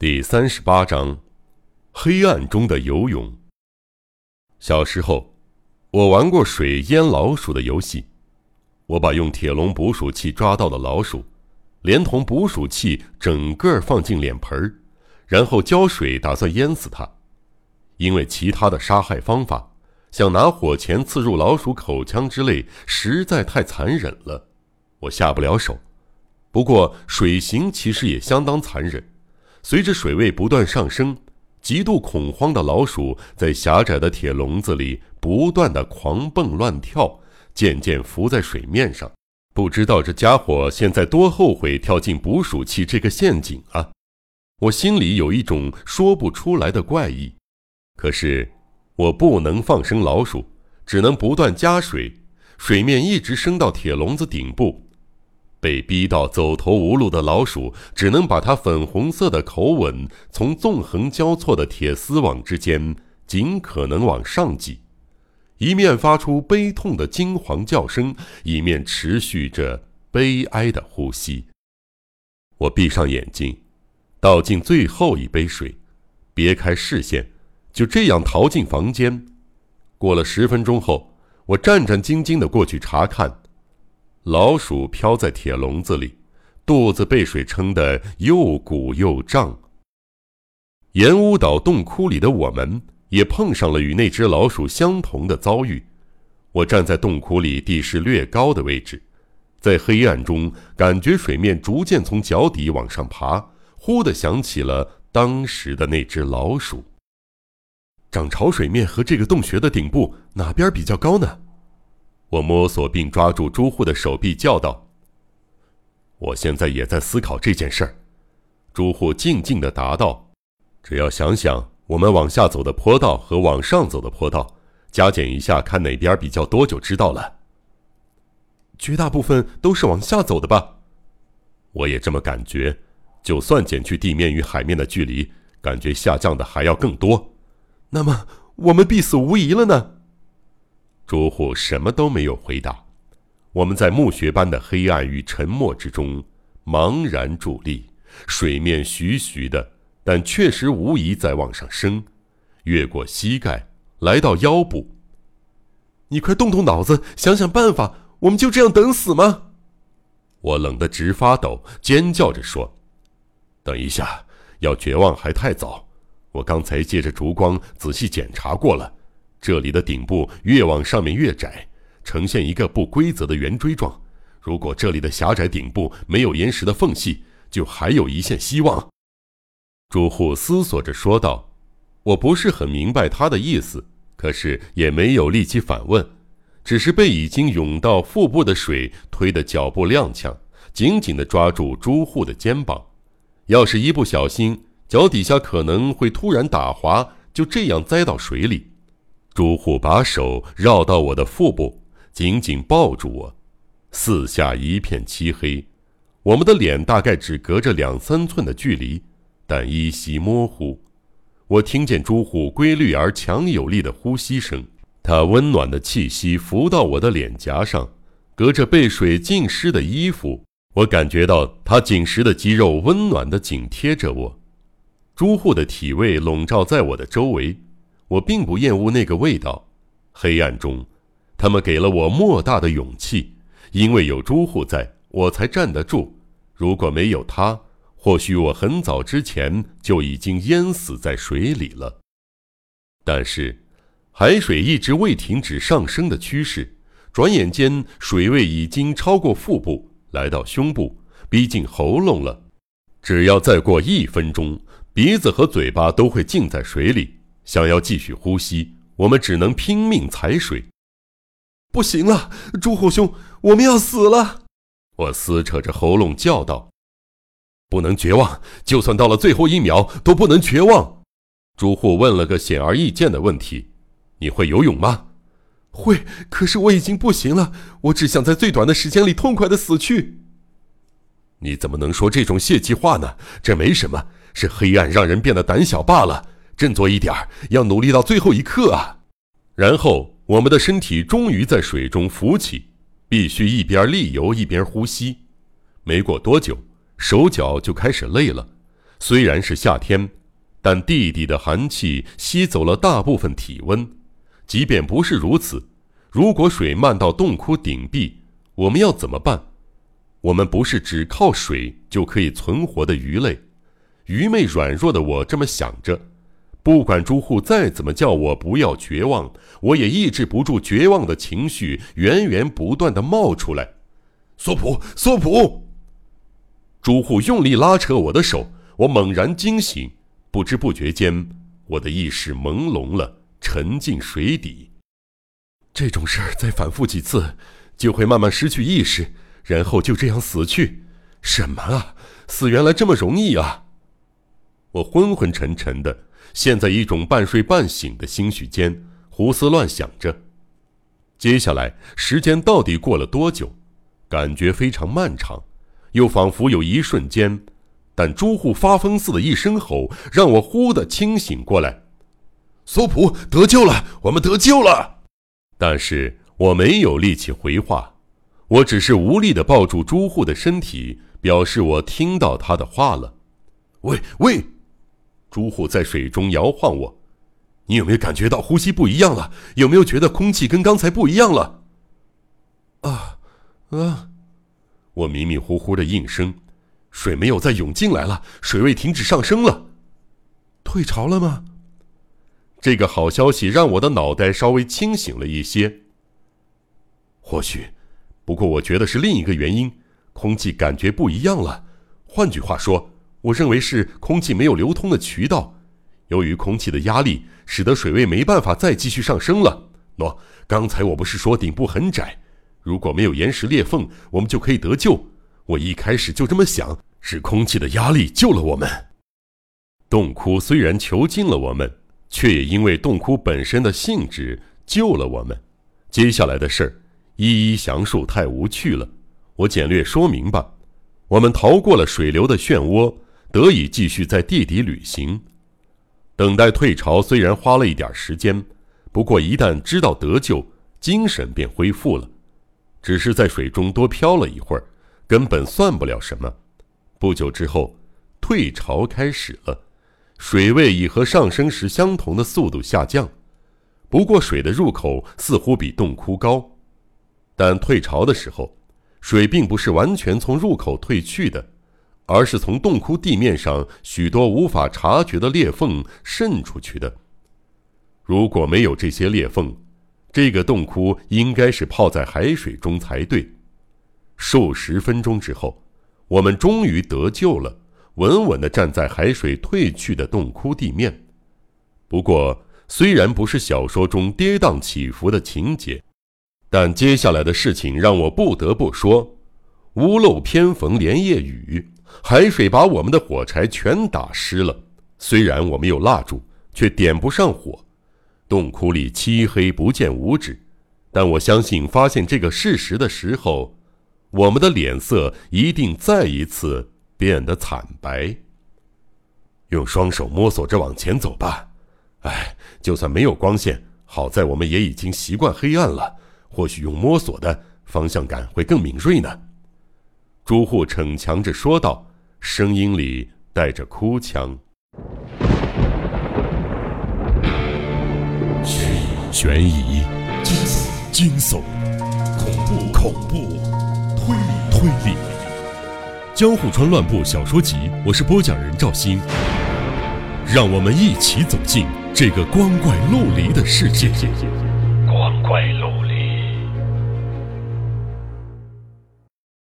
第三十八章：黑暗中的游泳。小时候，我玩过水淹老鼠的游戏。我把用铁笼捕鼠器抓到的老鼠，连同捕鼠器整个放进脸盆儿，然后浇水，打算淹死它。因为其他的杀害方法，像拿火钳刺入老鼠口腔之类，实在太残忍了，我下不了手。不过水刑其实也相当残忍。随着水位不断上升，极度恐慌的老鼠在狭窄的铁笼子里不断的狂蹦乱跳，渐渐浮在水面上。不知道这家伙现在多后悔跳进捕鼠器这个陷阱啊！我心里有一种说不出来的怪异。可是，我不能放生老鼠，只能不断加水，水面一直升到铁笼子顶部。被逼到走投无路的老鼠，只能把它粉红色的口吻从纵横交错的铁丝网之间尽可能往上挤，一面发出悲痛的惊惶叫声，一面持续着悲哀的呼吸。我闭上眼睛，倒进最后一杯水，别开视线，就这样逃进房间。过了十分钟后，我战战兢兢地过去查看。老鼠飘在铁笼子里，肚子被水撑得又鼓又胀。盐屋岛洞窟里的我们也碰上了与那只老鼠相同的遭遇。我站在洞窟里地势略高的位置，在黑暗中感觉水面逐渐从脚底往上爬。忽地想起了当时的那只老鼠。涨潮水面和这个洞穴的顶部哪边比较高呢？我摸索并抓住朱户的手臂，叫道：“我现在也在思考这件事儿。”朱户静静地答道：“只要想想我们往下走的坡道和往上走的坡道，加减一下，看哪边比较多就知道了。绝大部分都是往下走的吧？我也这么感觉。就算减去地面与海面的距离，感觉下降的还要更多。那么我们必死无疑了呢？”朱户什么都没有回答，我们在墓穴般的黑暗与沉默之中茫然伫立。水面徐徐的，但确实无疑在往上升，越过膝盖，来到腰部。你快动动脑子，想想办法！我们就这样等死吗？我冷得直发抖，尖叫着说：“等一下，要绝望还太早。我刚才借着烛光仔细检查过了。”这里的顶部越往上面越窄，呈现一个不规则的圆锥状。如果这里的狭窄顶部没有岩石的缝隙，就还有一线希望。朱户思索着说道：“我不是很明白他的意思，可是也没有力气反问，只是被已经涌到腹部的水推得脚步踉跄，紧紧地抓住朱户的肩膀。要是一不小心，脚底下可能会突然打滑，就这样栽到水里。”朱户把手绕到我的腹部，紧紧抱住我。四下一片漆黑，我们的脸大概只隔着两三寸的距离，但依稀模糊。我听见朱户规律而强有力的呼吸声，他温暖的气息浮到我的脸颊上，隔着被水浸湿的衣服，我感觉到他紧实的肌肉温暖的紧贴着我。朱户的体味笼罩在我的周围。我并不厌恶那个味道，黑暗中，他们给了我莫大的勇气，因为有朱户在，我才站得住。如果没有他，或许我很早之前就已经淹死在水里了。但是，海水一直未停止上升的趋势，转眼间水位已经超过腹部，来到胸部，逼近喉咙了。只要再过一分钟，鼻子和嘴巴都会浸在水里。想要继续呼吸，我们只能拼命踩水。不行了，朱虎兄，我们要死了！我撕扯着喉咙叫道：“不能绝望，就算到了最后一秒，都不能绝望。”朱户问了个显而易见的问题：“你会游泳吗？”“会，可是我已经不行了。我只想在最短的时间里痛快的死去。”“你怎么能说这种泄气话呢？这没什么，是黑暗让人变得胆小罢了。”振作一点儿，要努力到最后一刻啊！然后我们的身体终于在水中浮起，必须一边立游一边呼吸。没过多久，手脚就开始累了，虽然是夏天，但地底的寒气吸走了大部分体温。即便不是如此，如果水漫到洞窟顶壁，我们要怎么办？我们不是只靠水就可以存活的鱼类。愚昧软弱的我这么想着。不管朱户再怎么叫我不要绝望，我也抑制不住绝望的情绪，源源不断的冒出来。索普，索普！朱户用力拉扯我的手，我猛然惊醒，不知不觉间，我的意识朦胧了，沉进水底。这种事儿再反复几次，就会慢慢失去意识，然后就这样死去。什么啊？死原来这么容易啊！我昏昏沉沉的。陷在一种半睡半醒的心绪间，胡思乱想着。接下来时间到底过了多久？感觉非常漫长，又仿佛有一瞬间。但朱户发疯似的一声吼，让我忽的清醒过来。索普得救了，我们得救了！但是我没有力气回话，我只是无力的抱住朱户的身体，表示我听到他的话了。喂喂！朱户在水中摇晃我，你有没有感觉到呼吸不一样了？有没有觉得空气跟刚才不一样了？啊，啊！我迷迷糊糊的应声，水没有再涌进来了，水位停止上升了，退潮了吗？这个好消息让我的脑袋稍微清醒了一些。或许，不过我觉得是另一个原因，空气感觉不一样了。换句话说。我认为是空气没有流通的渠道，由于空气的压力，使得水位没办法再继续上升了。喏，刚才我不是说顶部很窄，如果没有岩石裂缝，我们就可以得救。我一开始就这么想，是空气的压力救了我们。洞窟虽然囚禁了我们，却也因为洞窟本身的性质救了我们。接下来的事儿，一一详述太无趣了，我简略说明吧。我们逃过了水流的漩涡。得以继续在地底旅行，等待退潮。虽然花了一点时间，不过一旦知道得救，精神便恢复了。只是在水中多漂了一会儿，根本算不了什么。不久之后，退潮开始了，水位以和上升时相同的速度下降。不过水的入口似乎比洞窟高，但退潮的时候，水并不是完全从入口退去的。而是从洞窟地面上许多无法察觉的裂缝渗出去的。如果没有这些裂缝，这个洞窟应该是泡在海水中才对。数十分钟之后，我们终于得救了，稳稳地站在海水退去的洞窟地面。不过，虽然不是小说中跌宕起伏的情节，但接下来的事情让我不得不说：屋漏偏逢连夜雨。海水把我们的火柴全打湿了，虽然我们有蜡烛，却点不上火。洞窟里漆黑不见五指，但我相信发现这个事实的时候，我们的脸色一定再一次变得惨白。用双手摸索着往前走吧。哎，就算没有光线，好在我们也已经习惯黑暗了。或许用摸索的方向感会更敏锐呢。朱户逞强着说道，声音里带着哭腔。悬疑、惊悚、惊悚、恐怖、恐怖、推理、推理，《江户川乱步小说集》，我是播讲人赵鑫，让我们一起走进这个光怪陆离的世界。光怪陆。